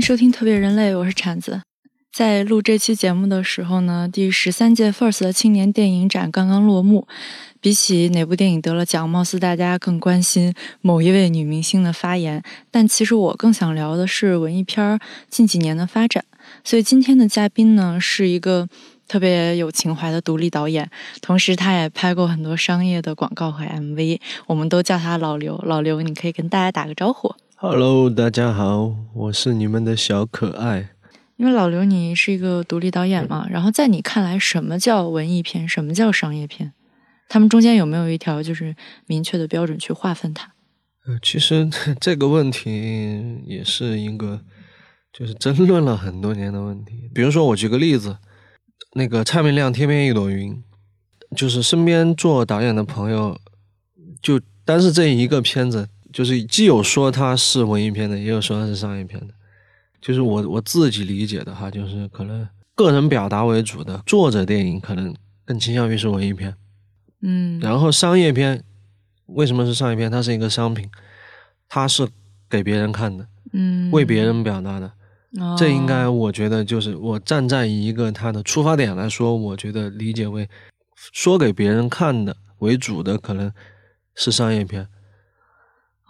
收听特别人类，我是铲子。在录这期节目的时候呢，第十三届 FIRST 的青年电影展刚刚落幕。比起哪部电影得了奖，貌似大家更关心某一位女明星的发言。但其实我更想聊的是文艺片近几年的发展。所以今天的嘉宾呢，是一个特别有情怀的独立导演，同时他也拍过很多商业的广告和 MV。我们都叫他老刘。老刘，你可以跟大家打个招呼。Hello，大家好，我是你们的小可爱。因为老刘，你是一个独立导演嘛，然后在你看来，什么叫文艺片？什么叫商业片？他们中间有没有一条就是明确的标准去划分它？呃，其实 这个问题也是一个就是争论了很多年的问题。比如说，我举个例子，那个蔡明亮《天边一朵云》，就是身边做导演的朋友，就单是这一个片子。就是既有说它是文艺片的，也有说它是商业片的。就是我我自己理解的哈，就是可能个人表达为主的作者电影，可能更倾向于是文艺片。嗯，然后商业片为什么是商业片？它是一个商品，它是给别人看的，嗯，为别人表达的。这应该我觉得就是我站在一个它的出发点来说，我觉得理解为说给别人看的为主的，可能是商业片。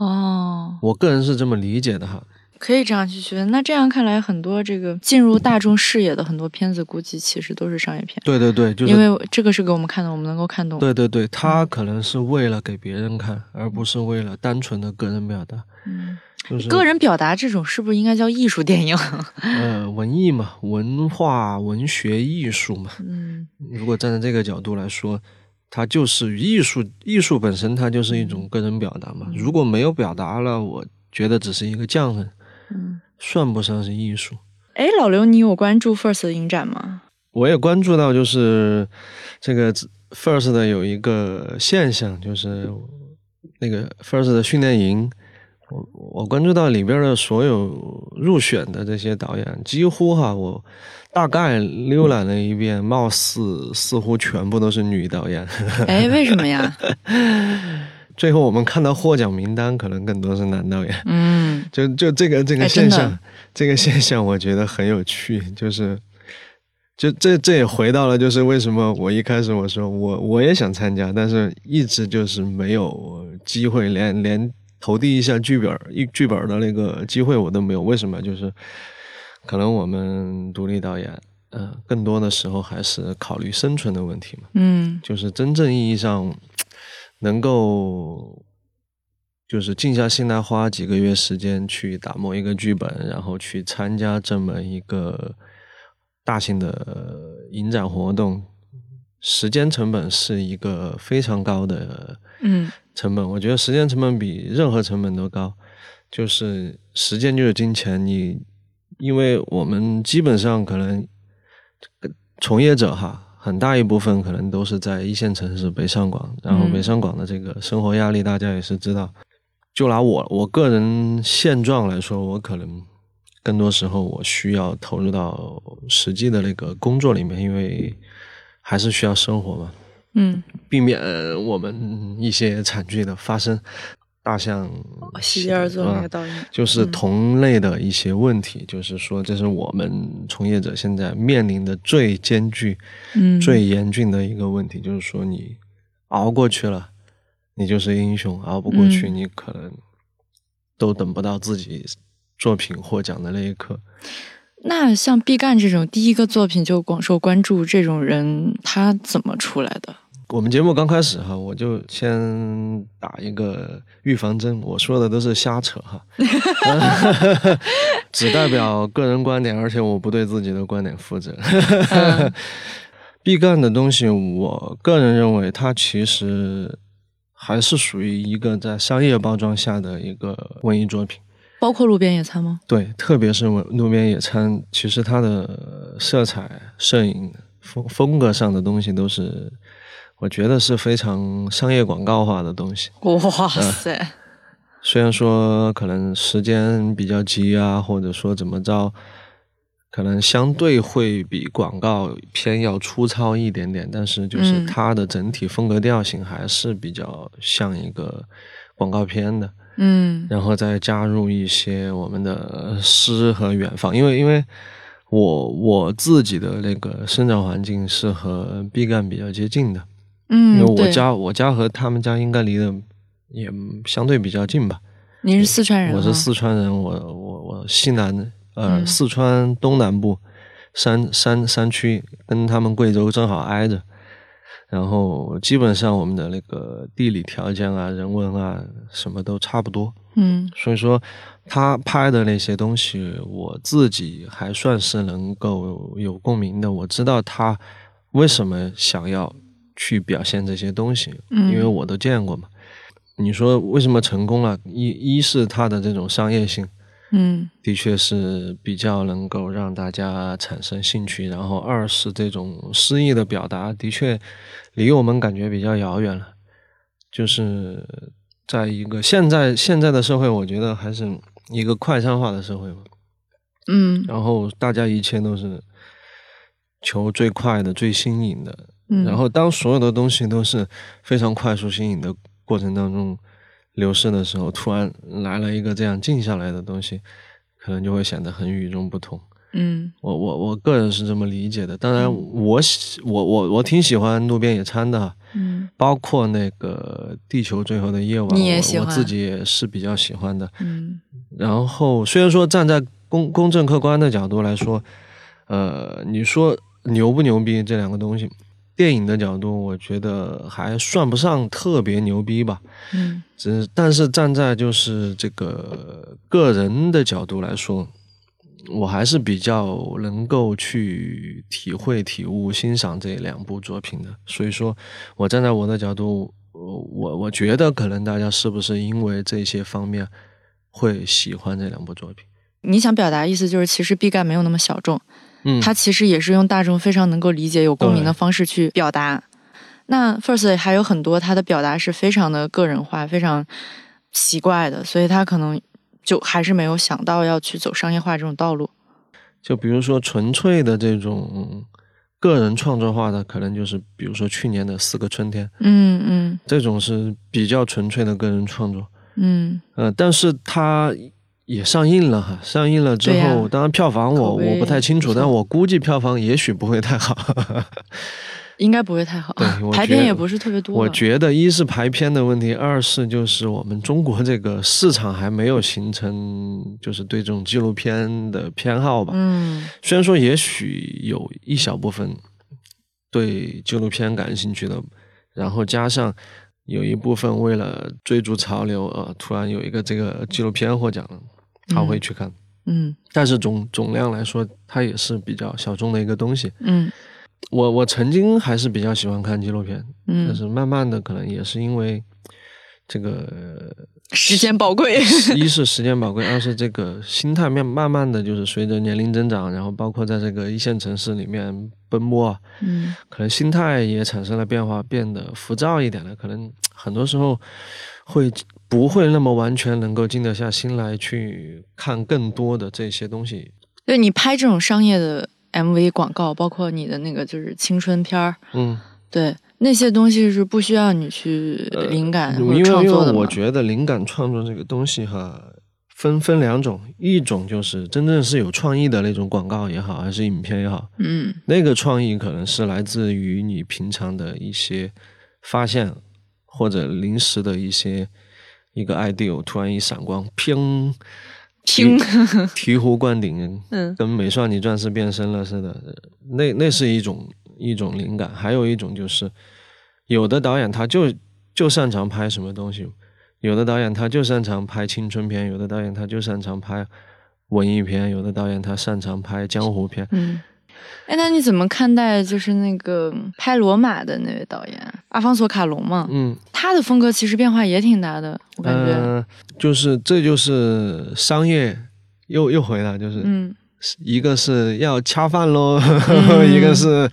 哦，我个人是这么理解的哈，可以这样去区分。那这样看来，很多这个进入大众视野的很多片子，估计其实都是商业片。对对对，就是因为这个是给我们看的，我们能够看懂。对对对，他可能是为了给别人看，而不是为了单纯的个人表达。嗯，就是个人表达这种是不是应该叫艺术电影？呃，文艺嘛，文化、文学、艺术嘛。嗯，如果站在这个角度来说。它就是艺术，艺术本身它就是一种个人表达嘛。如果没有表达了，我觉得只是一个匠人，嗯，算不上是艺术。哎，老刘，你有关注 First 的影展吗？我也关注到，就是这个 First 的有一个现象，就是那个 First 的训练营。我我关注到里边的所有入选的这些导演，几乎哈，我大概浏览了一遍，貌似似乎全部都是女导演。哎，为什么呀？最后我们看到获奖名单，可能更多是男导演。嗯，就就这个这个现象，这个现象我觉得很有趣，就是就这这也回到了，就是为什么我一开始我说我我也想参加，但是一直就是没有机会，连连。投递一下剧本，一剧本的那个机会我都没有。为什么？就是可能我们独立导演，嗯，更多的时候还是考虑生存的问题嘛。嗯，就是真正意义上能够，就是静下心来花几个月时间去打磨一个剧本，然后去参加这么一个大型的影展活动，时间成本是一个非常高的。嗯。成本，我觉得时间成本比任何成本都高，就是时间就是金钱。你，因为我们基本上可能从业者哈，很大一部分可能都是在一线城市北上广，然后北上广的这个生活压力大家也是知道。就拿我我个人现状来说，我可能更多时候我需要投入到实际的那个工作里面，因为还是需要生活嘛。嗯，避免我们一些惨剧的发生。大象喜极而坐那个导演，就是同类的一些问题，就是说，这是我们从业者现在面临的最艰巨、嗯，最严峻的一个问题，就是说，你熬过去了，你就是英雄；熬不过去，你可能都等不到自己作品获奖的那一刻。那像毕赣这种第一个作品就广受关注这种人，他怎么出来的？我们节目刚开始哈，我就先打一个预防针，我说的都是瞎扯哈，只代表个人观点，而且我不对自己的观点负责。毕赣的东西，我个人认为，它其实还是属于一个在商业包装下的一个文艺作品。包括路边野餐吗？对，特别是路边野餐，其实它的色彩、摄影风风格上的东西都是，我觉得是非常商业广告化的东西。哇塞！虽然说可能时间比较急啊，或者说怎么着，可能相对会比广告片要粗糙一点点，但是就是它的整体风格调性还是比较像一个广告片的。嗯然后再加入一些我们的诗和远方，因为因为我我自己的那个生长环境是和毕赣比较接近的，因为嗯，我，家我家和他们家应该离得也相对比较近吧。您是四川人、啊，我是四川人，我我我西南呃、嗯四川东南部山山山区，跟他们贵州正好挨着。然后基本上我们的那个地理条件啊、人文啊，什么都差不多。嗯所以说，他拍的那些东西，我自己还算是能够有共鸣的。我知道他为什么想要去表现这些东西，嗯因为我都见过嘛。你说为什么成功了？一一是它的这种商业性，嗯的确是比较能够让大家产生兴趣。然后二是这种诗意的表达，的确离我们感觉比较遥远了。就是在一个现在现在的社会，我觉得还是一个快餐化的社会嘛。嗯然后大家一切都是求最快的、最新颖的。嗯，然后当所有的东西都是非常快速、新颖的过程当中流逝的时候，突然来了一个这样静下来的东西，可能就会显得很与众不同。嗯我我我个人是这么理解的。当然我喜我我我挺喜欢路边野餐的，嗯包括那个《地球最后的夜晚》，我你也喜欢我自己也是比较喜欢的。嗯然后虽然说站在公公正客观的角度来说，呃，你说牛不牛逼这两个东西，电影的角度，我觉得还算不上特别牛逼吧。嗯只但是站在就是这个个人的角度来说，我还是比较能够去体会、体悟、欣赏这两部作品的。所以说，我站在我的角度，呃我我觉得可能大家是不是因为这些方面会喜欢这两部作品？你想表达意思就是，其实毕赣没有那么小众，嗯，他其实也是用大众非常能够理解、有共鸣的方式去表达。那 First 还有很多他的表达是非常的个人化、非常奇怪的，所以他可能就还是没有想到要去走商业化这种道路。就比如说纯粹的这种个人创作化的，可能就是比如说去年的《四个春天》，嗯嗯这种是比较纯粹的个人创作。嗯呃，但是它也上映了哈，上映了之后，当然票房我我不太清楚，但我估计票房也许不会太好。应该不会太好对 排片也不是特别多。我觉得一是排片的问题，二是就是我们中国这个市场还没有形成，就是对这种纪录片的偏好吧。嗯虽然说也许有一小部分对纪录片感兴趣的，然后加上有一部分为了追逐潮流，呃，突然有一个这个纪录片获奖了，他会去看。嗯但是总总量来说，它也是比较小众的一个东西。嗯我我曾经还是比较喜欢看纪录片，嗯但嗯，是慢慢的可能也是因为这个 时间宝贵。一是时间宝贵，二是这个心态面慢慢的就是随着年龄增长，然后包括在这个一线城市里面奔波啊，嗯可能心态也产生了变化，变得浮躁一点了。可能很多时候会不会那么完全能够静得下心来去看更多的这些东西。对你拍这种商业的 MV 广告，包括你的那个就是青春片儿，嗯，对那些东西是不需要你去灵感或呃因为因为者创作的吗？我觉得灵感创作这个东西哈，分分两种，一种就是真正是有创意的那种广告也好，还是影片也好，嗯那个创意可能是来自于你平常的一些发现，或者临时的一些一个 idea 突然一闪光，砰，听 醍醐灌顶，嗯跟美少女战士变身了似的。那那是一种一种灵感，还有一种就是，有的导演他就就擅长拍什么东西，有的导演他就擅长拍青春片，有的导演他就擅长拍文艺片，有的导演他擅长拍江湖片。嗯。哎，那你怎么看待就是那个拍罗马的那位导演阿方索卡隆嘛？嗯，他的风格其实变化也挺大的，我感觉。呃，就是这就是商业又又回来，就是、嗯一个是要恰饭喽，嗯 一个是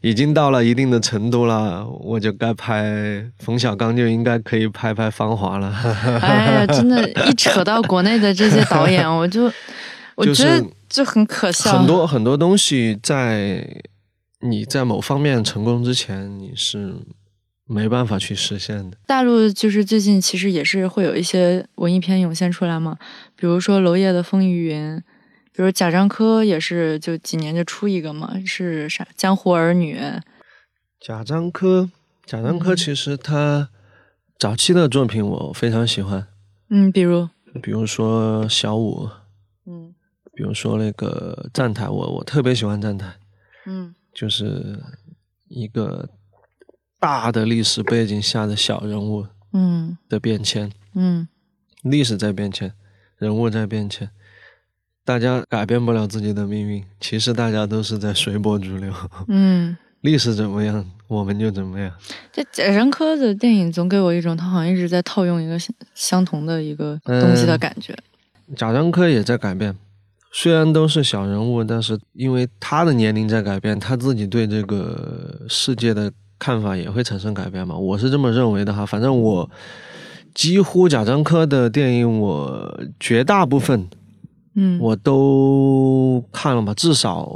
已经到了一定的程度了，我就该拍冯小刚就应该可以拍拍《芳华》了。哎呀，真的，一扯到国内的这些导演，我就我觉得就很可笑。很多很多东西在你在某方面成功之前，你是没办法去实现的。大陆就是最近其实也是会有一些文艺片涌现出来嘛，比如说娄烨的《风雨云》，比如贾樟柯也是就几年就出一个嘛，是啥《江湖儿女》。贾樟柯，贾樟柯其实他早期的作品我非常喜欢，嗯，比如比如说小五，嗯比如说那个站台，我我特别喜欢站台，嗯。就是一个大的历史背景下的小人物嗯的变迁，嗯。历史在变迁，人物在变迁，大家改变不了自己的命运，其实大家都是在随波逐流，嗯。历史怎么样，我们就怎么样。这贾樟柯的电影总给我一种他好像一直在套用一个相相同的一个东西的感觉。贾樟柯也在改变，虽然都是小人物，但是因为他的年龄在改变，他自己对这个世界的看法也会产生改变嘛。我是这么认为的哈。反正我几乎贾樟柯的电影，我绝大部分嗯，我都看了吧，至少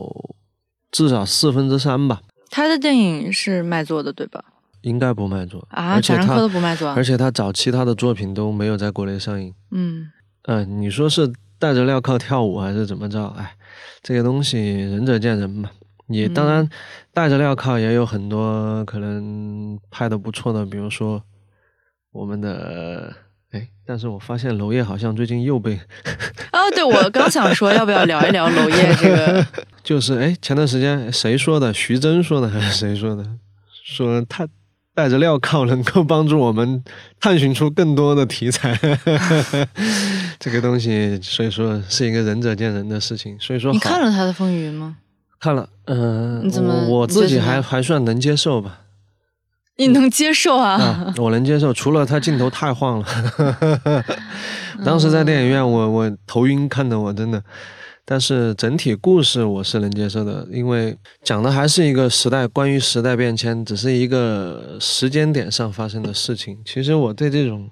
至少四分之三吧，他的电影是卖座的，对吧？应该不卖座啊，而且贾樟柯他都不卖座啊而。且他早期他的作品都没有在国内上映。嗯呃、你说是戴着镣铐跳舞还是怎么着？哎，这个东西仁者见仁嘛。也当然，戴着镣铐也有很多可能拍的不错的，比如说我们的哎，但是我发现娄烨好像最近又被，啊，对，我刚想说要不要聊一聊娄烨这个，就是哎，前段时间谁说的？徐峥说的还是谁说的？说他带着镣铐能够帮助我们探寻出更多的题材，这个东西，所以说是一个仁者见仁的事情。所以说，你看了他的《风云》吗？看了，嗯、你怎么我我自己还还算能接受吧，你能接受啊？我能接受，除了他镜头太晃了，当时在电影院我我头晕，看的我真的。但是整体故事我是能接受的，因为讲的还是一个时代关于时代变迁，只是一个时间点上发生的事情。其实我对这种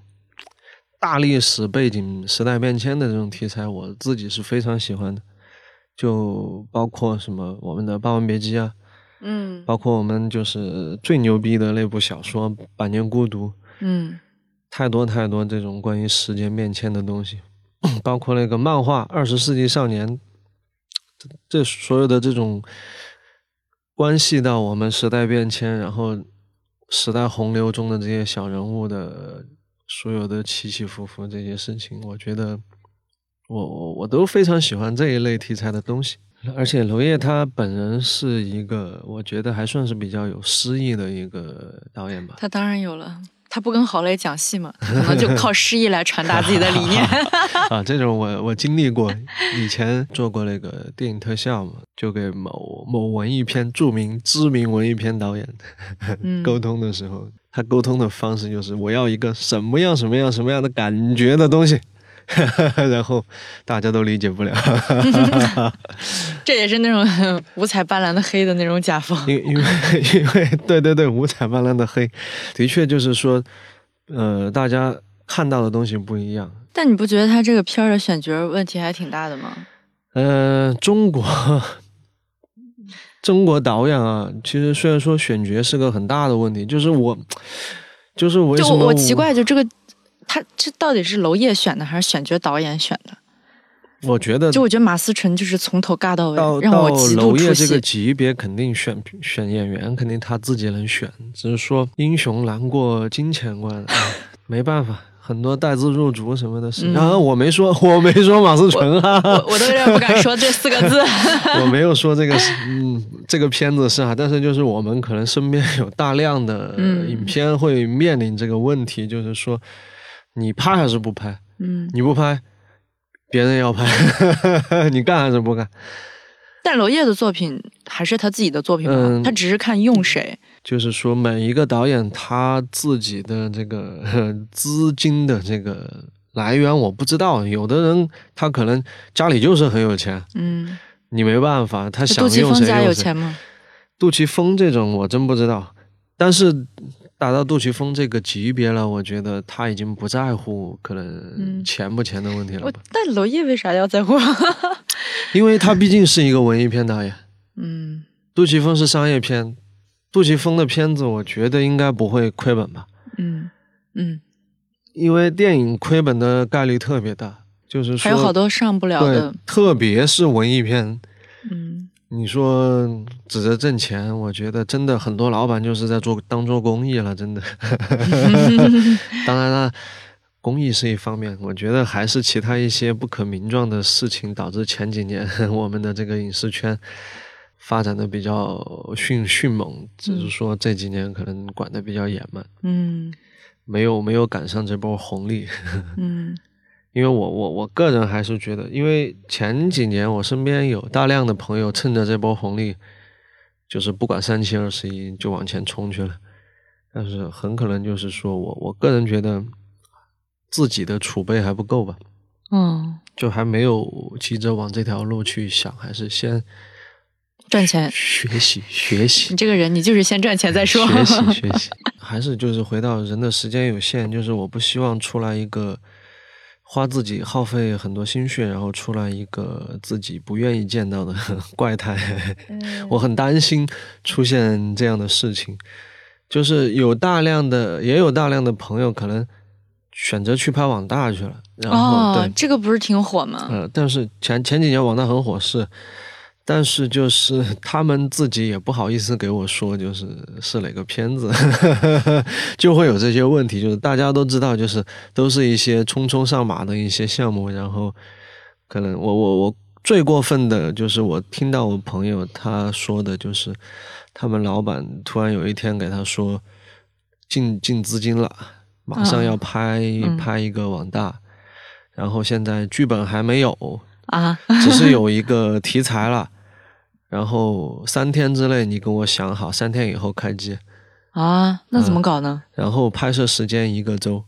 大历史背景、时代变迁的这种题材，我自己是非常喜欢的。就包括什么我们的《霸王别姬》啊，嗯。包括我们就是最牛逼的那部小说《百年孤独》，嗯。太多太多这种关于时间变迁的东西，包括那个漫画《二十世纪少年》，这这所有的这种关系到我们时代变迁，然后时代洪流中的这些小人物的所有的起起伏伏这些事情，我觉得我我我都非常喜欢这一类题材的东西。而且娄烨他本人是一个，我觉得还算是比较有诗意的一个导演吧。他当然有了。他不跟郝蕾讲戏嘛，可能就 靠诗意来传达自己的理念。啊，这种我我经历过，以前做过那个电影特效嘛，就给某某文艺片著名知名文艺片导演嗯沟通的时候，他沟通的方式就是我要一个什么样什么样什么样的感觉的东西，然后大家都理解不了，这也是那种五彩斑斓的黑的那种甲方。因因为因为对对对，五彩斑斓的黑，的确就是说，呃，大家看到的东西不一样。但你不觉得他这个片儿的选角问题还挺大的吗？呃，中国中国导演啊，其实虽然说选角是个很大的问题，就是我，就是为就什么我奇怪，就这个他这到底是娄烨选的还是选角导演选的？我觉得就我觉得马思纯就是从头尬到到尾，让到我极度出娄烨这个。级别，肯定选选演员，肯定他自己能选，只是说英雄难过金钱关，哎没办法。很多带资入组什么的事、嗯啊，我没说，我没说马思纯啊，我我都有点不敢说这四个字。我没有说这个是，嗯，这个片子是啊，但是就是我们可能身边有大量的嗯影片会面临这个问题，就是说，你拍还是不拍？嗯，你不拍，别人要拍，你干还是不干？但娄烨的作品还是他自己的作品嘛，嗯他只是看用谁。就是说，每一个导演他自己的这个 资金的这个来源，我不知道。有的人他可能家里就是很有钱，嗯，你没办法，他想杜琪用谁杜琪。峰家有钱吗？杜琪峰这种我真不知道，但是达到杜琪峰这个级别了，我觉得他已经不在乎可能嗯钱不钱的问题了我吧，但娄烨为啥要在乎？因为他毕竟是一个文艺片导演，嗯杜琪峰是商业片，杜琪峰的片子，我觉得应该不会亏本吧？嗯嗯，因为电影亏本的概率特别大，就是说还有好多上不了的，，特别是文艺片，嗯你说指着挣钱，我觉得真的很多老板就是在做当做公益了，真的。当然了，公益是一方面，我觉得还是其他一些不可名状的事情导致前几年 我们的这个影视圈发展的比较迅迅猛，只是说这几年可能管的比较严嘛，嗯没有没有赶上这波红利。嗯因为我我我个人还是觉得，因为前几年我身边有大量的朋友趁着这波红利，就是不管三七二十一就往前冲去了，但是很可能就是说我我个人觉得自己的储备还不够吧，嗯，就还没有急着往这条路去想，还是先赚钱。学习学习你这个人，你就是先赚钱再说。学习 学习，还是就是回到人的时间有限，就是我不希望出来一个花自己耗费很多心血，然后出来一个自己不愿意见到的 怪胎，我很担心出现这样的事情。就是有大量的，也有大量的朋友可能选择去拍网大去了，然后、哦对，，这个不是挺火吗？呃，但是前前几年网大很火是，但是就是 他们自己也不好意思给我说，就是是哪个片子，就会有这些问题。就是大家都知道，就是都是一些匆匆上马的一些项目，然后可能我我我最过分的就是我听到我朋友他说的，就是他们老板突然有一天给他说进进资金了，马上要拍、嗯拍一个网大。然后现在剧本还没有，啊，只是有一个题材了，然后三天之内你给我想好，三天以后开机，啊，那嗯怎么搞呢？然后拍摄时间一个周，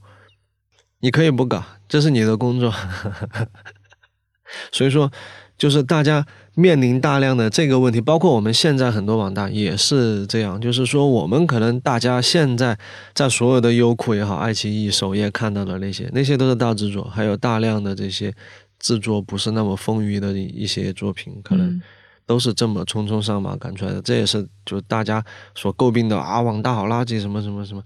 你可以不搞，这是你的工作。所以说，就是大家面临大量的这个问题，包括我们现在很多网大也是这样，就是说我们可能大家现在在所有的优酷也好，爱奇艺首页看到的那些，那些都是大制作，还有大量的这些制作不是那么丰腴的一些作品，可能嗯都是这么匆匆上马赶出来的。这也是就大家所诟病的啊，网大好垃圾什么什么什么，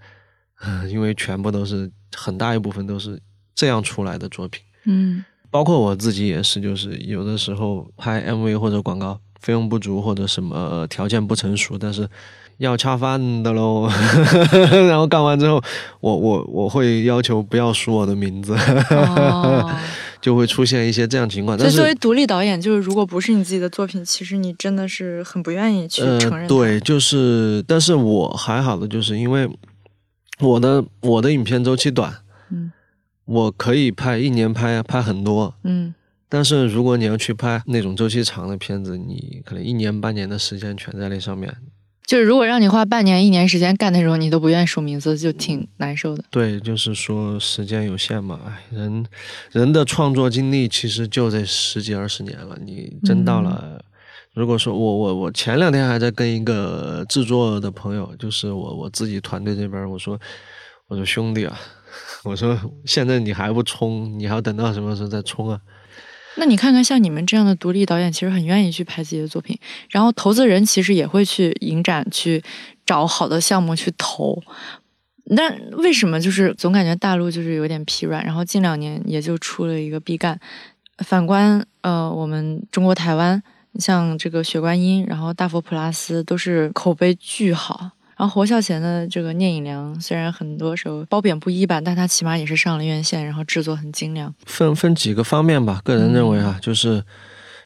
嗯因为全部都是很大一部分都是这样出来的作品。嗯包括我自己也是，就是有的时候拍 MV 或者广告费用不足或者什么呃条件不成熟，但是要恰饭的喽。然后干完之后，我我我会要求不要输我的名字，哦，就会出现一些这样情况。所但是以作为独立导演，就是如果不是你自己的作品，其实你真的是很不愿意去承认呃，对，就是，但是我还好的，就是因为我的我的影片周期短，嗯我可以拍一年拍拍很多，嗯但是如果你要去拍那种周期长的片子，你可能一年半年的时间全在那上面。就是如果让你花半年、一年时间干那种，你都不愿意署名字，就挺难受的。对，就是说时间有限嘛，哎，人人的创作经历其实就这十几二十年了，你真到了。如果说我我我前两天还在跟一个制作的朋友，就是我我自己团队这边，我说我说兄弟啊，我说现在你还不冲，你还要等到什么时候再冲啊？那你看看，像你们这样的独立导演，其实很愿意去拍自己的作品，然后投资人其实也会去影展去找好的项目去投。那为什么就是总感觉大陆就是有点疲软，然后近两年也就出了一个毕赣。反观呃，我们中国台湾，像这个《雪观音》，然后《大佛普拉斯》都是口碑巨好。然后侯孝贤的这个《聂隐娘》，虽然很多时候褒贬不一吧，但他起码也是上了院线，然后制作很精良。分分几个方面吧，个人认为哈，就是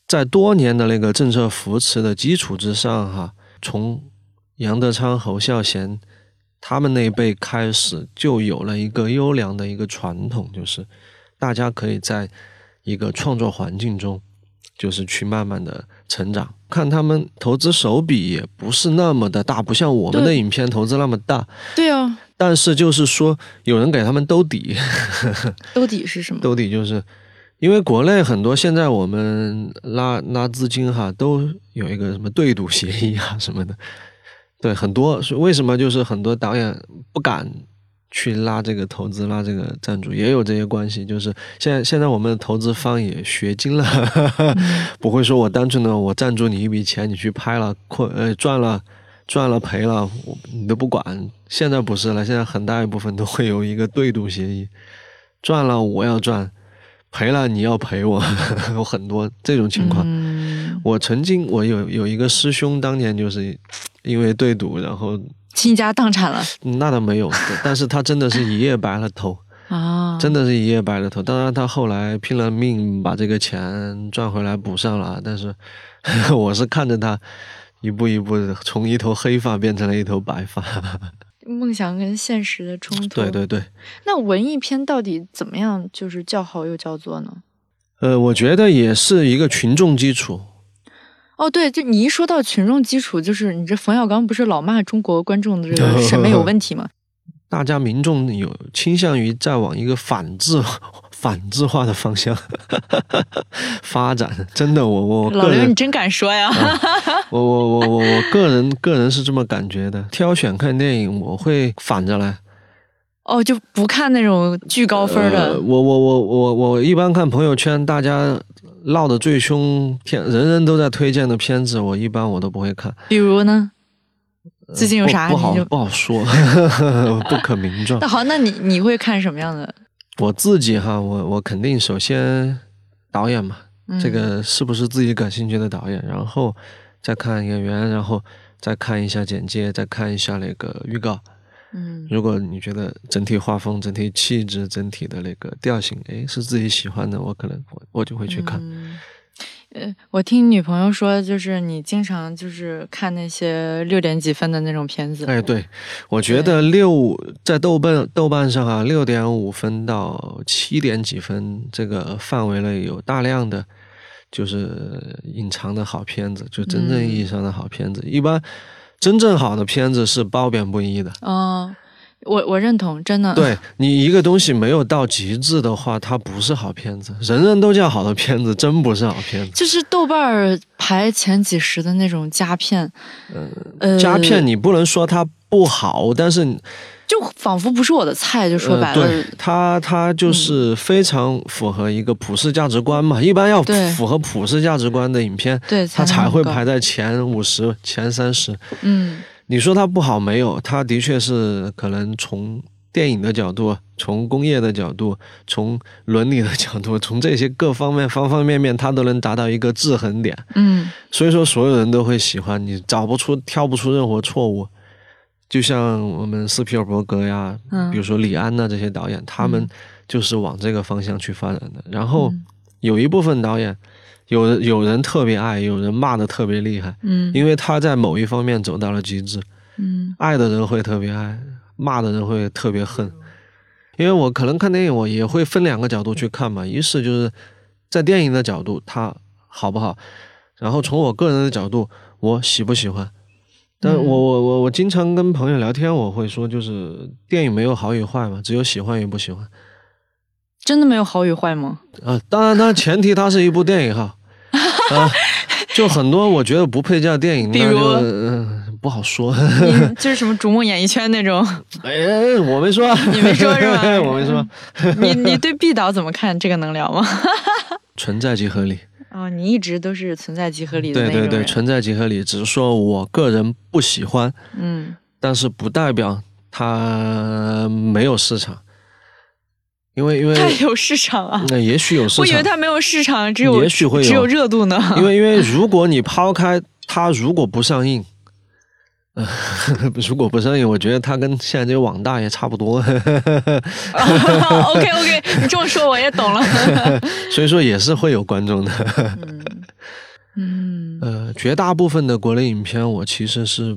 在多年的那个政策扶持的基础之上哈，从杨德昌、侯孝贤他们那一辈开始，就有了一个优良的一个传统，就是大家可以在一个创作环境中，就是去慢慢的成长。看他们投资手笔也不是那么的大，不像我们的影片投资那么大，对啊，但是就是说有人给他们兜底。兜底是什么？兜底就是因为国内很多现在我们拉拉资金哈，都有一个什么对赌协议啊什么的，对，很多是为什么就是很多导演不敢去拉这个投资、拉这个赞助，也有这些关系。就是现在现在我们的投资方也学精了，不会说我单纯的我赞助你一笔钱，你去拍了亏呃赚了。赚了赔了，我你都不管。现在不是了，现在很大一部分都会有一个对赌协议，赚了我要赚，赔了你要赔我，有很多这种情况。嗯，我曾经我有有一个师兄，当年就是因为对赌，然后倾家荡产了那倒没有，但是他真的是一夜白了头，啊！真的是一夜白了头。当然他后来拼了命把这个钱赚回来补上了，但是 我是看着他一步一步的从一头黑发变成了一头白发。梦想跟现实的冲突。对对对，那文艺片到底怎么样？就是叫好又叫座呢？呃，我觉得也是一个群众基础。哦，对，就你一说到群众基础，就是你这冯小刚不是老骂中国观众的这个 审美有问题吗？大家民众有倾向于在往一个反制、反制化的方向 发展。真的，我我老刘，你真敢说呀！我我我我我个人个人是这么感觉的。挑选看电影，我会反着来。哦，就不看那种巨高分的。呃我我我我我一般看朋友圈，大家闹得最凶，片人人都在推荐的片子，我一般我都不会看。比如呢？最近有啥？不不好不好说，不可名状 那。好，那你你会看什么样的？我自己哈，我我肯定首先导演嘛，嗯这个是不是自己感兴趣的导演，然后再看演员，然后再看一下简介，再看一下那个预告。嗯如果你觉得整体画风、整体气质、整体的那个调性，诶，是自己喜欢的，我可能我我就会去看。嗯呃，我听女朋友说，就是你经常就是看那些六点几分的那种片子。哎，对，我觉得六在豆瓣豆瓣上啊，六点五分到七点几分这个范围内有大量的就是隐藏的好片子，就真正意义上的好片子。一般真正好的片子是褒贬不一的。哦，我我认同，真的。对你一个东西没有到极致的话，它不是好片子。人人都叫好的片子，真不是好片子。就是豆瓣儿排前几十的那种佳片，呃，佳片你不能说它不好，但是就仿佛不是我的菜，就说白了，呃、对他，他就是非常符合一个普世价值观嘛。一般要符合普世价值观的影片，对，它才会排。在前五十、前三十。嗯你说它不好没有？它的确是可能从电影的角度、从工业的角度、从伦理的角度、从这些各方面方方面面，它都能达到一个制衡点。嗯所以说，所有人都会喜欢你，找不出、挑不出任何错误。就像我们斯皮尔伯格呀，嗯比如说李安呐这些导演，他们就是往这个方向去发展的。然后嗯有一部分导演，有人有人特别爱，有人骂的特别厉害，嗯因为他在某一方面走到了极致。嗯爱的人会特别爱，骂的人会特别恨。因为我可能看电影，我也会分两个角度去看嘛。一是就是在电影的角度，它好不好；然后从我个人的角度，我喜不喜欢。但我我我我经常跟朋友聊天，我会说，就是电影没有好与坏嘛，只有喜欢与不喜欢。真的没有好与坏吗？啊，当然，当然前提它是一部电影哈。啊，就很多我觉得不配叫电影，比如那就、呃不好说。就是什么逐梦演艺圈那种，哎，我没说，你没说是吧 我没说。你你对毕导怎么看？这个能聊吗？存在即合理，哦，你一直都是存在即合理的对对对，存在即合理。只是说我个人不喜欢，嗯但是不代表它没有市场，因为因为它有市场啊！那也许有市场我以为场，它没有市场，只有也许会有只有热度呢。因为因为 如果你抛开它，如果不上映。呃 如果不上映，我觉得他跟现在这个网大也差不多，OK OK，你这么说我也懂了。所以说也是会有观众的。嗯呃，绝大部分的国内影片，我其实是，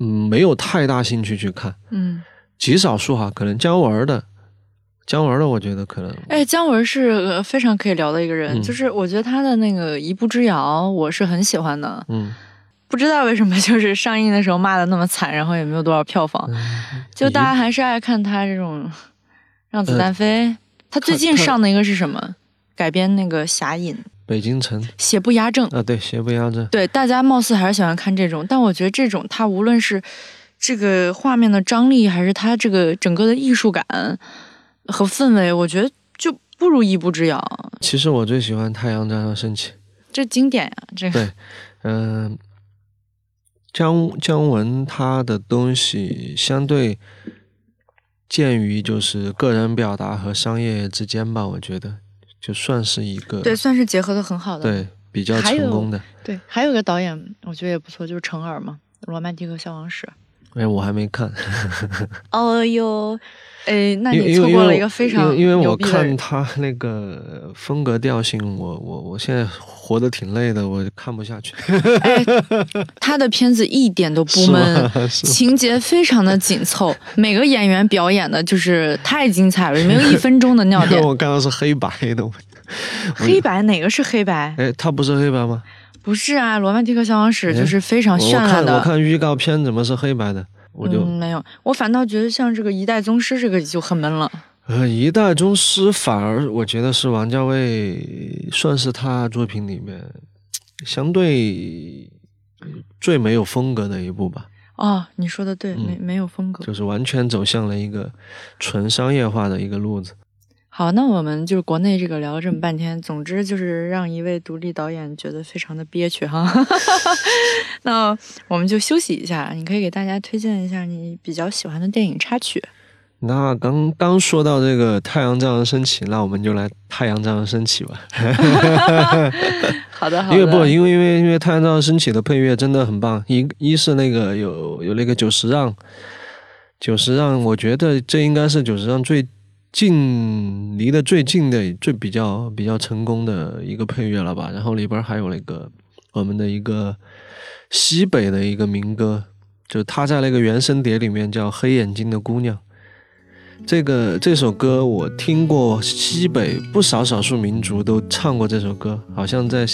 嗯，没有太大兴趣去看，嗯，极少数哈，可能姜文的，姜文的，我觉得可能，哎，姜文是呃非常可以聊的一个人，嗯。就是我觉得他的那个《一步之遥》，我是很喜欢的。嗯，不知道为什么，就是上映的时候骂的那么惨，然后也没有多少票房，就大家还是爱看他这种《让子弹飞》他最近上的一个是什么？改编那个《侠隐》，北京城。邪不压正。啊，对，邪不压正，对，大家貌似还是喜欢看这种，但我觉得这种它无论是这个画面的张力，还是它这个整个的艺术感和氛围，我觉得就不如一步之遥。其实我最喜欢《太阳照常升起》，这经典呀，这个。对嗯、姜姜文他的东西相对鉴于就是个人表达和商业之间吧，我觉得就算是一个对，算是结合的很好的。对比较成功的。对，还有个导演我觉得也不错，就是程耳嘛，《罗曼蒂克消亡史》。哎，我还没看。哦哟。哎，那你错过了一个非常因为我看他那个风格调性，我我我现在活得挺累的，我看不下去。哎，他的片子一点都不闷，情节非常的紧凑，每个演员表演的就是太精彩了，没有一分钟的尿点。我刚刚是黑白的，黑白哪个是黑白？哎，他不是黑白吗？不是啊，《罗曼蒂克消亡史》就是非常绚烂的。我看预告片怎么是黑白的？我就没有，我反倒觉得像这个《一代宗师》这个就很闷了。呃，《一代宗师》反而我觉得是王家卫算是他作品里面相对最没有风格的一部吧。哦，你说的对，没没有风格，就是完全走向了一个纯商业化的一个路子。好，那我们就是国内这个聊了这么半天，总之就是让一位独立导演觉得非常的憋屈哈。那我们就休息一下，你可以给大家推荐一下你比较喜欢的电影插曲。那刚刚说到这个《太阳照样升起》，那我们就来《太阳照样升起》吧。好的，好的。因为不，因为因为因为《太阳照样升起》的配乐真的很棒。一一是那个有有那个久石让，久石让，我觉得这应该是久石让最。近离得最近的、最比较比较成功的一个配乐了吧？然后里边还有那个我们的一个西北的一个民歌，就他在那个原声碟里面叫《黑眼睛的姑娘》。这个这首歌我听过，西北不少少数民族都唱过这首歌，好像在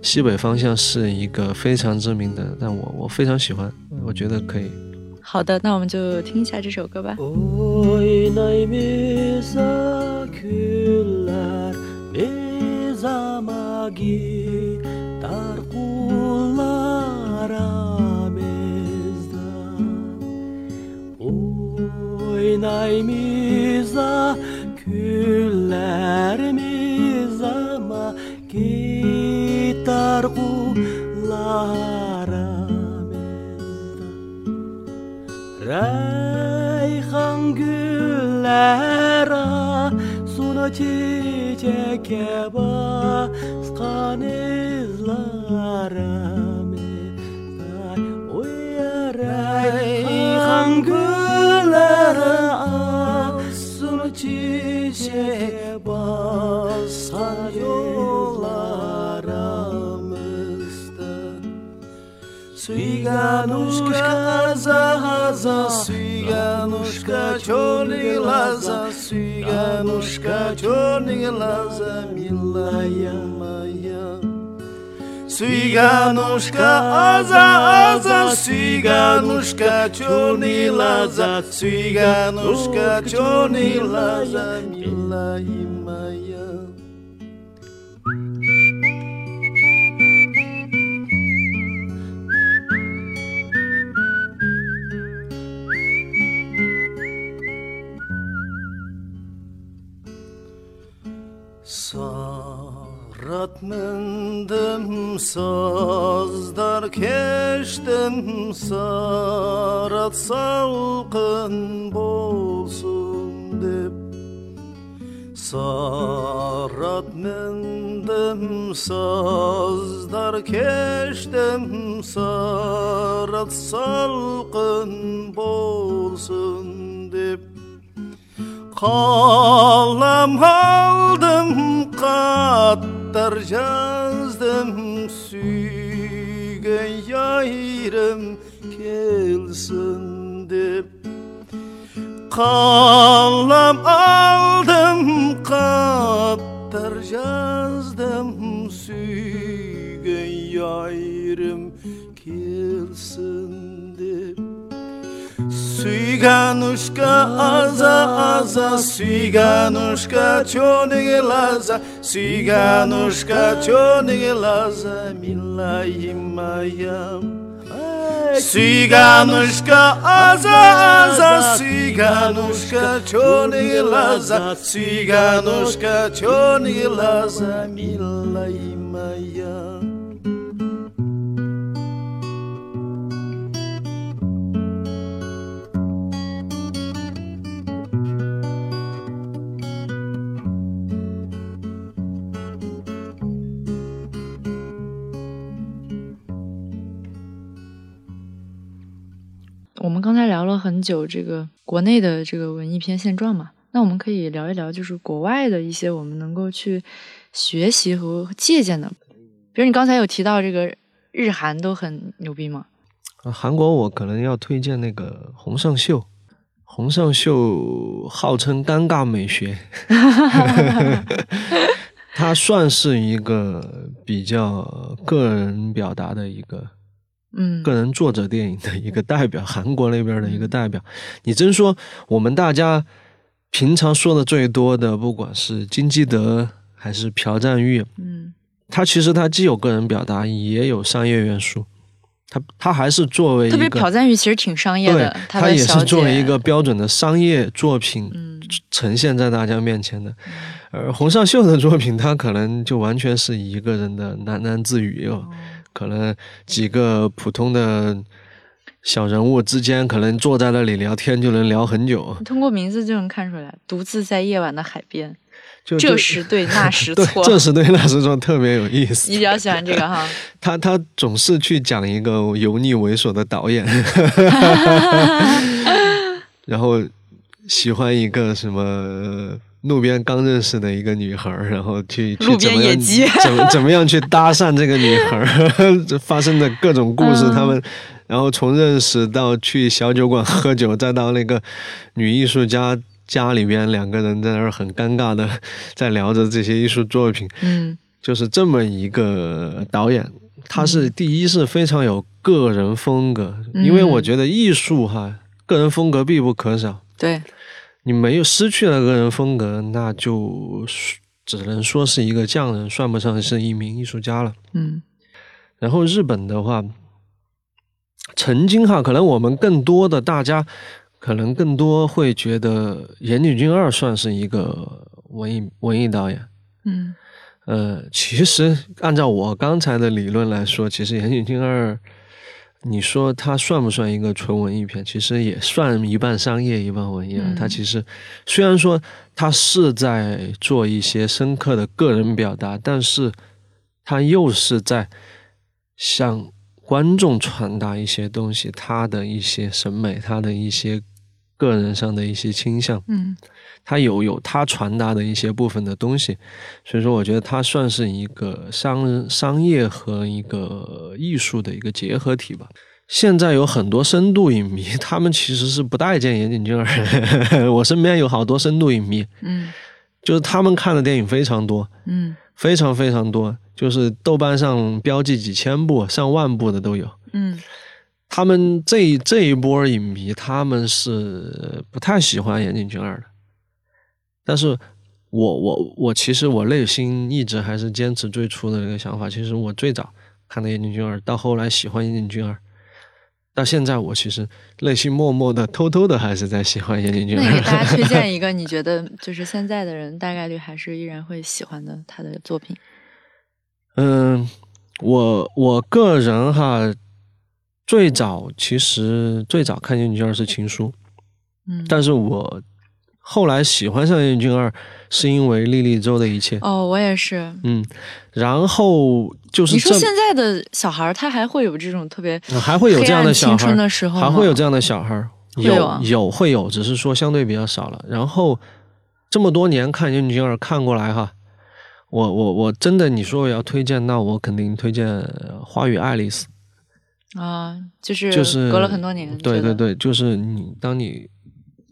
西北方向是一个非常知名的。但我我非常喜欢，我觉得可以。好的，那我们就听一下这首歌吧。Reyhan güller suna çiçeke baskan izlarami Oya reyhan güller suna çiçeke baskan yollarımızda Suyganuşka zaha сиганушка, черные глаза, сиганушка, черные глаза, милая моя. Сиганушка, аза, аза, свиганушка, черный лаза, свиганушка, черный лаза, милая моя. Sarat mindim sazdar keştim sarat salqın bolsun deb Sarat mindim sazdar keştim sarat salqın bolsun deb Kalam aldım katlar yazdım Süge yayrım kelsin dep Kalam aldım katlar yazdım Süge yayrım Siganuşka aza aza Siganuşka çönüge laza Siganuşka çönüge laza Millayim ayam Siganuşka aza aza Siganuşka çönüge laza Siganuşka çönüge laza Millayim ayam 很久这个国内的这个文艺片现状嘛，那我们可以聊一聊，就是国外的一些我们能够去学习和借鉴的。比如你刚才有提到这个日韩都很牛逼嘛？啊韩国我可能要推荐那个洪尚秀，洪尚秀号称尴尬美学，他算是一个比较个人表达的一个嗯，个人作者电影的一个代表，韩国那边的一个代表。你真说我们大家平常说的最多的，不管是金基德还是朴赞玉，嗯。他其实他既有个人表达，也有商业元素。他他还是作为一特别朴赞玉其实挺商业的，，他他也是作为一个标准的商业作品嗯。呈现在大家面前的。而洪尚秀的作品，他可能就完全是一个人的喃喃自语哦，可能几个普通的小人物之间，可能坐在那里聊天就能聊很久。通过名字就能看出来，独自在夜晚的海边，就这时对那时，错。这时对那时错特别有意思你。比较喜欢这个哈？他他总是去讲一个油腻猥琐的导演，然后喜欢一个什么呃路边刚认识的一个女孩，然后去 去路边怎么样野鸡怎么 怎么样去搭讪这个女孩 发生的各种故事，嗯他们然后从认识到去小酒馆喝酒，再到那个女艺术家。家里边两个人在那儿很尴尬的在聊着这些艺术作品，嗯就是这么一个导演，他是第一是非常有个人风格，嗯因为我觉得艺术哈，个人风格必不可少。对，你没有失去了个人风格，那就只能说是一个匠人，算不上是一名艺术家了。嗯然后日本的话，曾经哈，可能我们更多的大家可能更多会觉得岩井俊二算是一个文艺文艺导演。嗯呃，其实按照我刚才的理论来说，其实《岩井俊二》，你说它算不算一个纯文艺片？其实也算一半商业，一半文艺啊。嗯它其实虽然说它是在做一些深刻的个人表达，但是它又是在向观众传达一些东西，他的一些审美，他的一些个人上的一些倾向。嗯他有有他传达的一些部分的东西，所以说我觉得他算是一个商商业和一个艺术的一个结合体吧。现在有很多深度影迷，他们其实是不待见岩井俊二。我身边有好多深度影迷，嗯就是他们看的电影非常多，嗯非常非常多，就是豆瓣上标记几千部、上万部的都有。嗯他们这一这一波影迷，他们是不太喜欢岩井俊二的，但是我我我其实我内心一直还是坚持最初的那个想法。其实我最早看的岩井俊二，到后来喜欢岩井俊二，到现在我其实内心默默的、偷偷的还是在喜欢岩井俊那你给大家。推荐 一个你觉得就是现在的人大概率还是依然会喜欢的他的作品。嗯，我我个人哈，最早其实最早看岩井俊二是《情书》。嗯，但是我后来喜欢上岩井俊二，是因为莉莉周的一切。哦，我也是。嗯，然后就是你说现在的小孩儿他还会有这种特别呃还会有这样的小孩黑暗青春的时候还会有这样的小孩儿，有啊有会有，只是说相对比较少了。然后这么多年看岩井俊二看过来哈，我我我真的你说我要推荐，那我肯定推荐《花与爱丽丝》。啊，就是就是隔了很多年。对对对，就是你当你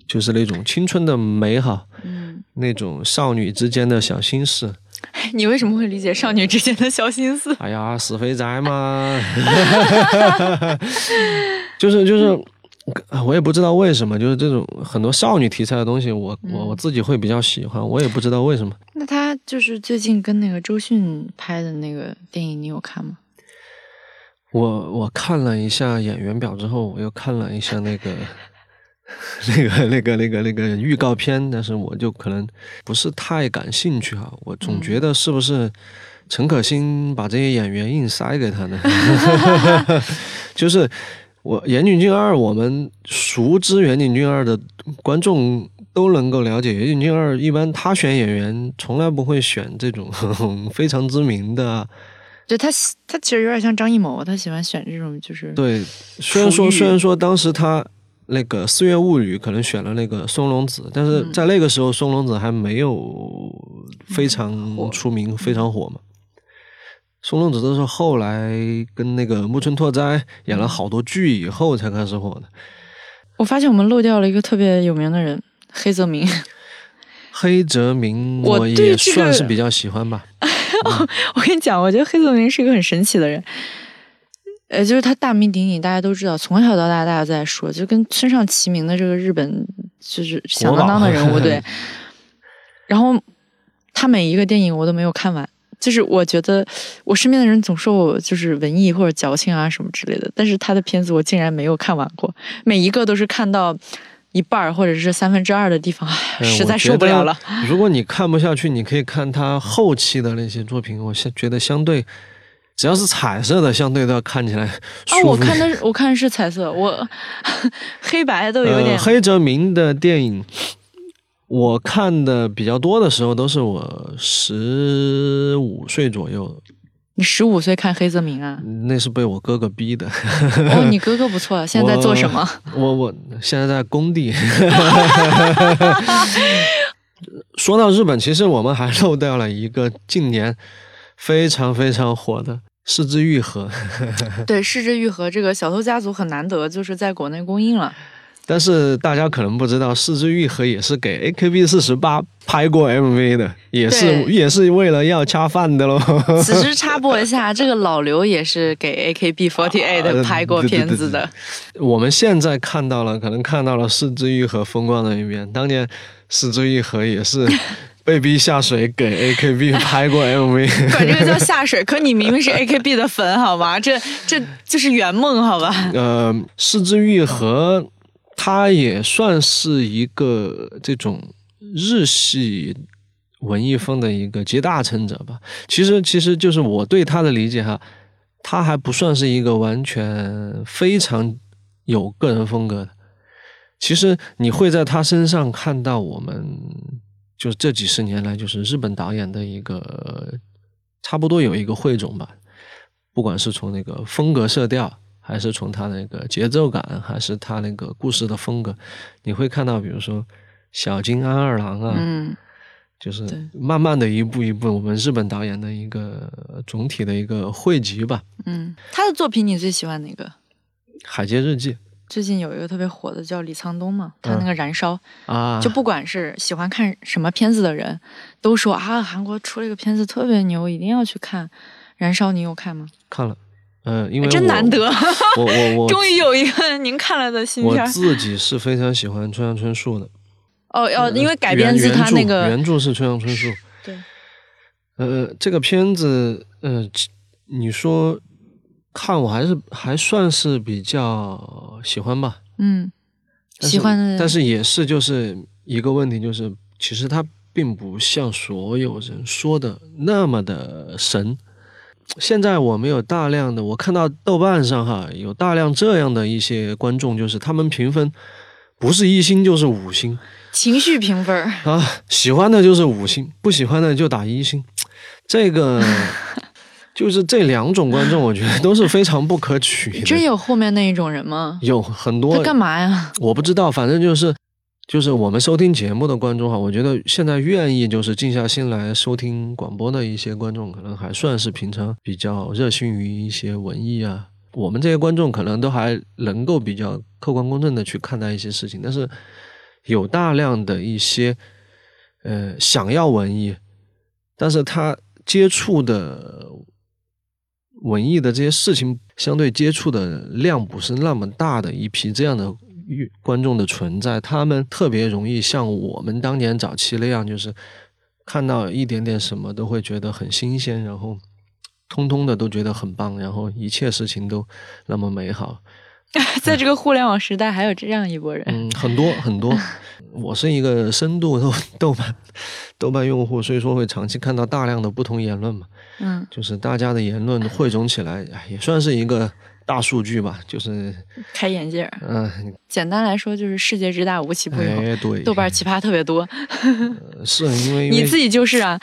就是那种青春的美好，嗯，那种少女之间的小心思。你为什么会理解少女之间的小心思？哎呀，死肥宅嘛，就是就是，我也不知道为什么，就是这种很多少女题材的东西我，我我嗯自己会比较喜欢，我也不知道为什么。那他就是最近跟那个周迅拍的那个电影，你有看吗？我我看了一下演员表之后，我又看了一下那个 那个那个那个那个预告片，但是我就可能不是太感兴趣哈。我总觉得是不是陈可辛把这些演员硬塞给他呢？就是我岩井俊二，我们熟知岩井俊二的观众。都能够了解岩井俊二，一般他选演员从来不会选这种 非常知名的啊，就他喜他其实有点像张艺谋，他喜欢选这种就是对，虽然说虽然说当时他那个《四月物语》可能选了那个松隆子，但是在那个时候松隆子还没有非常出名、非常火嘛。松隆子都是后来跟那个木村拓哉演了好多剧以后才开始火的。我发现我们漏掉了一个特别有名的人，黑泽明。黑泽明我我也算是比较喜欢吧。我跟你讲，我觉得黑泽明是一个很神奇的人。呃，就是他大名鼎鼎，大家都知道，从小到大大家都在说，就跟村上齐名的这个日本就是响当当的人物，对。然后他每一个电影我都没有看完，就是我觉得我身边的人总说我就是文艺或者矫情啊什么之类的，但是他的片子我竟然没有看完过，每一个都是看到一半儿或者是三分之二的地方，实在受不了了。如果你看不下去，你可以看他后期的那些作品，我相觉得相对，只要是彩色的，相对都要看起来舒啊，服。我看的是 我看的是彩色，我 黑白都有点呃、黑泽明的电影，我看的比较多的时候都是我十五岁左右，你十五岁看黑泽明啊？那是被我哥哥逼的。哦，你哥哥不错，现在在做什么？我我现在在工地。说到日本，其实我们还漏掉了一个近年非常非常火的《四之愈合》，对，失之愈合这个小偷家族很难得，就是在国内公映了。但是大家可能不知道，《四之愈合》也是给 AKB 四十八拍过 MV 的，也是也是为了要恰饭的喽。此时插播一下，这个老刘也是给 AKB48 拍过片子的。我们现在看到了，可能看到了四之愈合风光的一面。当年四之愈合也是 被逼下水给 AKB 拍过 MV。管这个叫下水，可你明明是 AKB 的粉，好吗？这这就是圆梦，好吧？呃，四之愈合，它也算是一个这种日系文艺风的一个集大成者吧。其实，其实就是我对他的理解哈，他还不算是一个完全非常有个人风格的。其实你会在他身上看到我们就是这几十年来就是日本导演的一个差不多有一个汇总吧，不管是从那个风格色调，还是从他那个节奏感，还是他那个故事的风格，你会看到，比如说小津安二郎啊，嗯，就是慢慢的一步一步，我们日本导演的一个总体的一个汇集吧，嗯，他的作品你最喜欢哪个？《海街日记》最近有一个特别火的叫李沧东嘛，他那个《燃烧》啊，就不管是喜欢看什么片子的人，都说啊，韩国出了一个片子特别牛，一定要去看。《燃烧》你有看吗？看了，呃，因为真难得，我我我 终于有一个您看了的新片儿。我自己是非常喜欢村上春树的，哦哦，因为改编自他那个原著是村上春树，对，呃，这个片子，呃，你说看我还是还算是比较喜欢吧，嗯，喜欢的，但是也是就是一个问题，就是其实他并不像所有人说的那么的神。现在我们有大量的，我看到豆瓣上哈有大量这样的一些观众，就是他们评分不是一星就是五星情绪评分，啊，喜欢的就是五星，不喜欢的就打一星。这个 就是这两种观众，我觉得都是非常不可取的。真有后面那一种人吗？有很多他干嘛呀？我不知道，反正就是就是我们收听节目的观众哈，我觉得现在愿意就是静下心来收听广播的一些观众，可能还算是平常比较热心于一些文艺啊。我们这些观众可能都还能够比较客观公正的去看待一些事情，但是有大量的一些呃想要文艺，但是他接触的文艺的这些事情，相对接触的量不是那么大的一批这样的乐观众的存在，他们特别容易像我们当年早期那样，就是看到一点点什么都会觉得很新鲜，然后通通的都觉得很棒，然后一切事情都那么美好。在这个互联网时代，还有这样一拨人。嗯，很多很多。我是一个深度豆豆瓣豆瓣用户，所以说会长期看到大量的不同言论嘛，嗯，就是大家的言论汇总起来，哎也算是一个大数据嘛。就是，开眼界儿。嗯、简单来说，就是世界之大，无奇不有。哎，对，豆瓣奇葩特别多，是因为因为 你自己就是啊，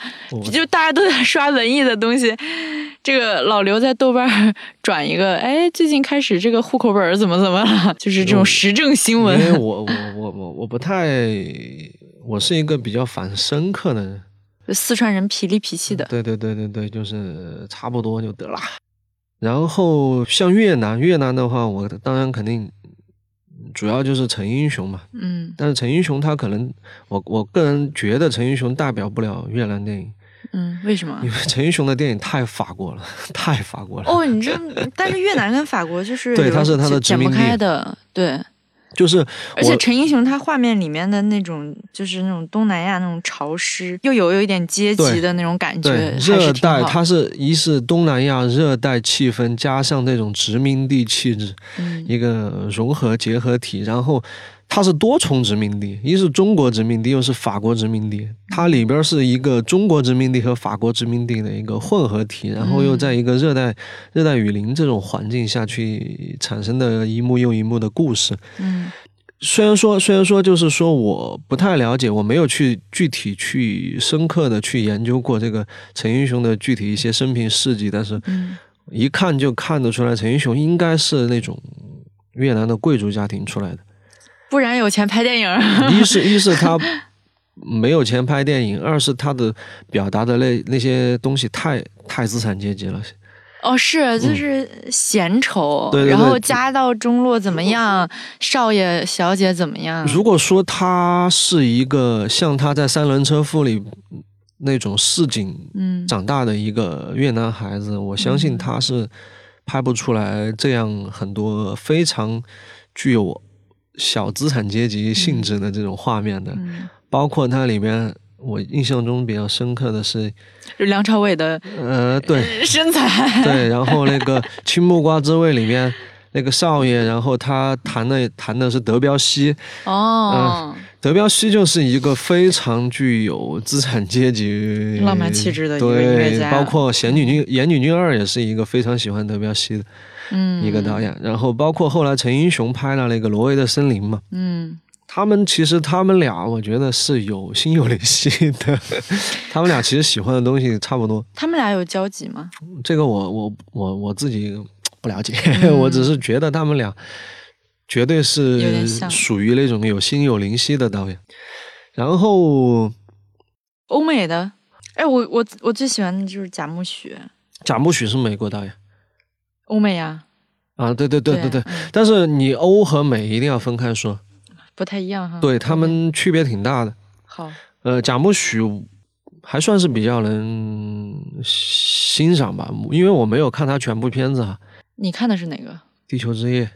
就大家都在刷文艺的东西，这个老刘在豆瓣儿转一个，哎，最近开始这个户口本儿怎么怎么了？就是这种时政新闻。因为我我我我我不太，我是一个比较反深刻的人。四川人痞里痞气的，对对对对对，就是差不多就得了。然后像越南，越南的话，我当然肯定主要就是陈英雄嘛。嗯但是陈英雄他可能，我我个人觉得陈英雄代表不了越南电影，嗯，为什么因？为陈英雄的电影太法国了，太法国了。哦，你这，但是越南跟法国就是 对他是他的殖民地开的，对。就是而且陈英雄他画面里面的那种，就是那种东南亚那种潮湿，又有有一点阶级的那种感觉，热带，它是一是东南亚热带气氛，加上那种殖民地气质，嗯。一个融合结合体，然后它是多重殖民地，一是中国殖民地，又是法国殖民地，它里边是一个中国殖民地和法国殖民地的一个混合体，然后又在一个热带热带雨林这种环境下去产生的一幕又一幕的故事。嗯虽然说，虽然说，就是说，我不太了解，我没有去具体去深刻的去研究过这个陈英雄的具体一些生平事迹，但是嗯一看就看得出来，陈英雄应该是那种越南的贵族家庭出来的。不然有钱拍电影儿。一是，一是他没有钱拍电影；二是他的表达的那那些东西太太资产阶级了。哦，是就是闲愁，对对对然后家道中落怎么样，少爷小姐怎么样？如果说他是一个像他在三轮车夫里那种市井嗯长大的一个越南孩子，我相信他是拍不出来这样很多非常具有小资产阶级性质的这种画面的。嗯，包括它里面，我印象中比较深刻的是，就梁朝伟的呃，对 身材，对，然后那个 《青木瓜之味》里面那个少爷，然后他弹的弹的是德彪西，哦，德彪西就是一个非常具有资产阶级浪漫气质的一个音乐对，家包括贤女君、演女君二也是一个非常喜欢德彪西的嗯，一个导演。然后包括后来陈英雄拍了那个《挪威的森林》嘛，嗯，他们其实他们俩，我觉得是有心有灵犀的。他们俩其实喜欢的东西差不多。他们俩有交集吗？这个我我我我自己不了解，嗯 我只是觉得他们俩绝对是属于那种有心有灵犀的导演。然后欧美的，哎，我我我最喜欢的就是贾木许，贾木许是美国导演欧美呀，啊，对对对对对。嗯但是你欧和美一定要分开说，不太一样哈。对他们区别挺大的。好，呃，贾木许还算是比较能欣赏吧，因为我没有看他全部片子哈。你看的是哪个？《地球之夜》，《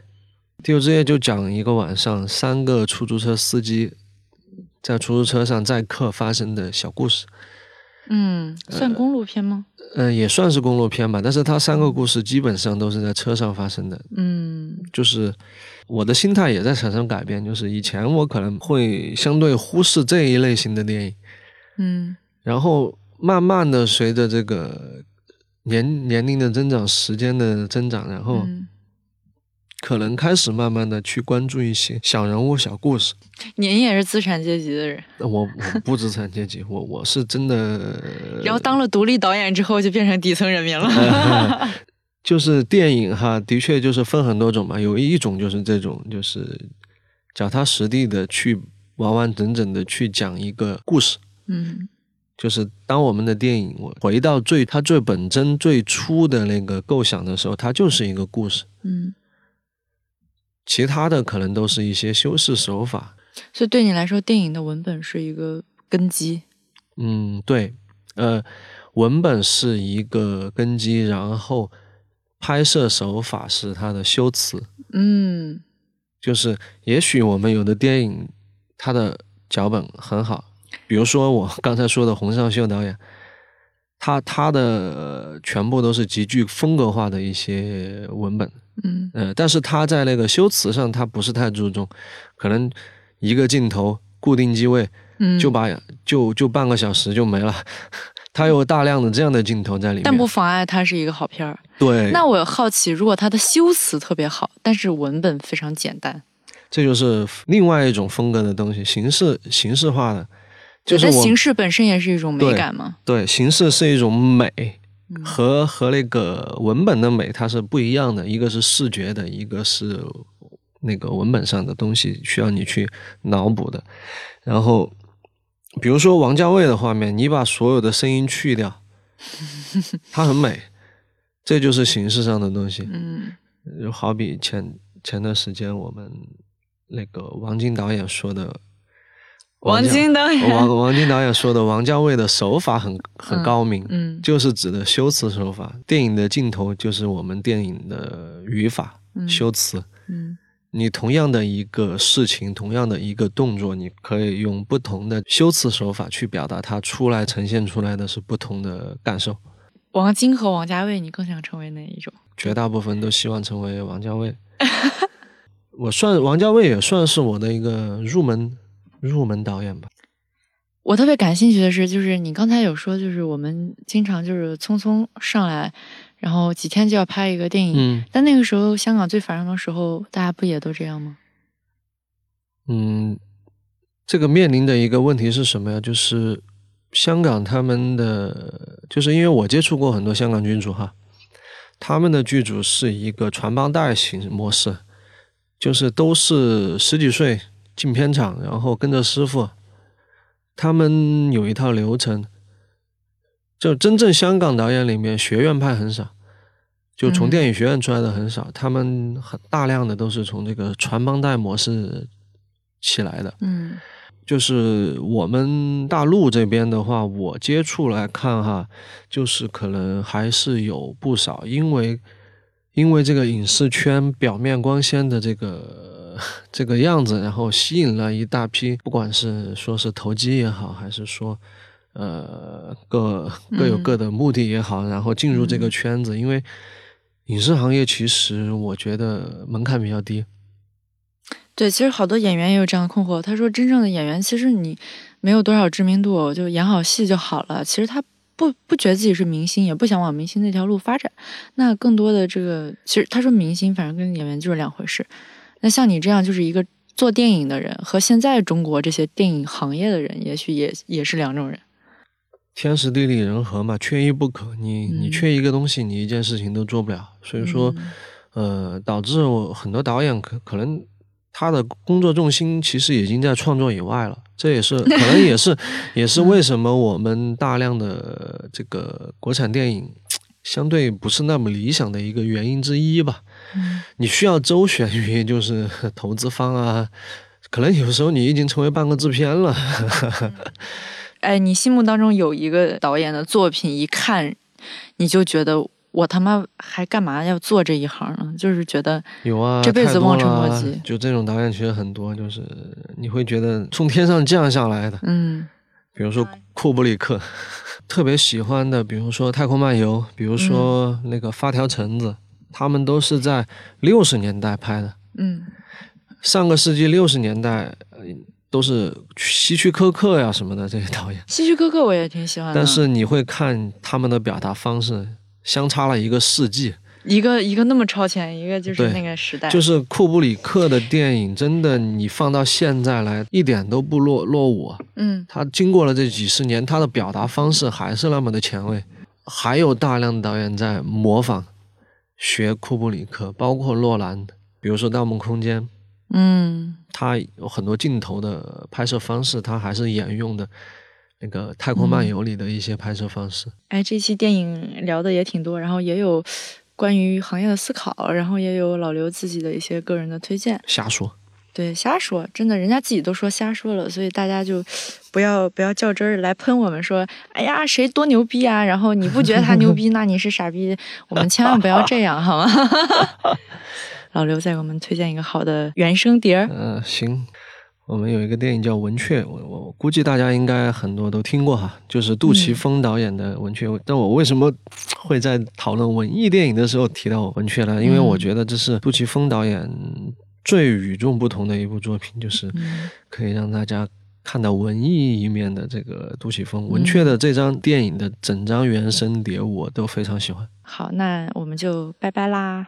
地球之夜》就讲一个晚上，三个出租车司机在出租车上载客发生的小故事。嗯，算公路片吗？嗯、也算是公路片吧，但是它三个故事基本上都是在车上发生的。嗯就是我的心态也在产生改变，就是以前我可能会相对忽视这一类型的电影，嗯然后慢慢的随着这个年年龄的增长、时间的增长，然后嗯，可能开始慢慢的去关注一些小人物、小故事。您也是资产阶级的人，我我不资产阶级，我我是真的，然后当了独立导演之后，就变成底层人民了。就是电影哈，的确就是分很多种嘛，有一种就是这种，就是脚踏实地的去完完整整的去讲一个故事。嗯就是当我们的电影我回到最它最本真、最初的那个构想的时候，它就是一个故事，嗯，其他的可能都是一些修饰手法。所以对你来说，电影的文本是一个根基。嗯，对，呃，文本是一个根基，然后拍摄手法是它的修辞。嗯就是也许我们有的电影它的脚本很好，比如说我刚才说的洪尚秀导演，他他的、呃全部都是极具风格化的一些文本，嗯呃，但是他在那个修辞上他不是太注重，可能一个镜头固定机位嗯，就把、就就半个小时就没了，他有大量的这样的镜头在里面，但不妨碍它是一个好片儿。对，那我好奇，如果它的修辞特别好，但是文本非常简单，这就是另外一种风格的东西，形式形式化的，就是形式本身也是一种美感嘛。对，形式是一种美，和和那个文本的美它是不一样的，一个是视觉的，一个是那个文本上的东西需要你去脑补的。然后，比如说王家卫的画面，你把所有的声音去掉，它很美，这就是形式上的东西。嗯就好比前前段时间我们那个王晶导演说的，王晶导演王王晶导演说的王家卫的手法很很高明，嗯就是指的修辞手法。电影的镜头就是我们电影的语法、嗯修辞。嗯你同样的一个事情，同样的一个动作，你可以用不同的修辞手法去表达它，出来呈现出来的是不同的感受。王晶和王家卫，你更想成为哪一种？绝大部分都希望成为王家卫。我算王家卫也算是我的一个入门入门导演吧。我特别感兴趣的是，就是你刚才有说，就是我们经常就是匆匆上来，然后几天就要拍一个电影。嗯但那个时候香港最繁荣的时候，大家不也都这样吗？嗯，这个面临的一个问题是什么呀？就是香港他们的，就是因为我接触过很多香港剧组哈，他们的剧组是一个传帮带型模式，就是都是十几岁进片场，然后跟着师傅，他们有一套流程。就真正香港导演里面，学院派很少，就从嗯电影学院出来的很少，他们很大量的都是从这个传帮带模式起来的。嗯就是我们大陆这边的话，我接触来看哈，就是可能还是有不少，因为因为这个影视圈表面光鲜的这个 这个样子，然后吸引了一大批，不管是说是投机也好，还是说呃各各有各的目的也好，然后进入这个圈子，因为影视行业其实我觉得门槛比较低，对，其实好多演员也有这样的困惑。他说，真正的演员其实你没有多少知名度，就演好戏就好了。其实他不不觉得自己是明星，也不想往明星那条路发展。那更多的这个，其实他说明星，反正跟演员就是两回事。那像你这样就是一个做电影的人，和现在中国这些电影行业的人，也许也也是两种人。天时地利人和嘛，缺一不可。你你嗯缺一个东西，你一件事情都做不了。所以说，呃，导致我很多导演可可能他的工作重心其实已经在创作以外了。这也是可能也是 也是为什么我们大量的这个国产电影相对不是那么理想的一个原因之一吧。嗯你需要周旋于 就是投资方啊，可能有时候你已经成为半个制片了。哎，你心目当中有一个导演的作品，一看你就觉得我他妈还干嘛要做这一行呢？就是觉得有啊，这辈子望尘莫及就这种导演其实很多，就是你会觉得从天上降下来的，嗯比如说库布里克，特别喜欢的，比如说《太空漫游》，比如说那个《发条橙子》，他们都是在六十年代拍的。嗯上个世纪六十年代，呃都是希区柯克呀什么的这些导演，希区柯克我也挺喜欢的，但是你会看他们的表达方式相差了一个世纪。一个一个那么超前，一个就是那个时代，就是库布里克的电影，真的你放到现在来，一点都不落落伍啊。嗯他经过了这几十年，他的表达方式还是那么的前卫。还有大量的导演在模仿、学库布里克，包括诺兰，比如说《盗梦空间》，嗯他有很多镜头的拍摄方式，他还是沿用的那个《太空漫游》里的一些拍摄方式。哎，这期电影聊的也挺多，然后也有关于行业的思考，然后也有老刘自己的一些个人的推荐。瞎说，对，瞎说，真的，人家自己都说瞎说了，所以大家就不要不要较真儿来喷我们说，哎呀，谁多牛逼啊？然后你不觉得他牛逼，那你是傻逼。我们千万不要这样，好吗？老刘再给我们推荐一个好的原声碟儿。呃，行，我们有一个电影叫《文雀》，我我估计大家应该很多都听过哈，就是杜琪峰导演的《文雀》但我为什么会在讨论文艺电影的时候提到《文雀》呢？因为我觉得这是杜琪峰导演最与众不同的一部作品，就是嗯可以让大家看到文艺一面的这个杜琪峰。《文雀》的这张电影的整张原声碟我都非常喜欢。好，那我们就拜拜啦。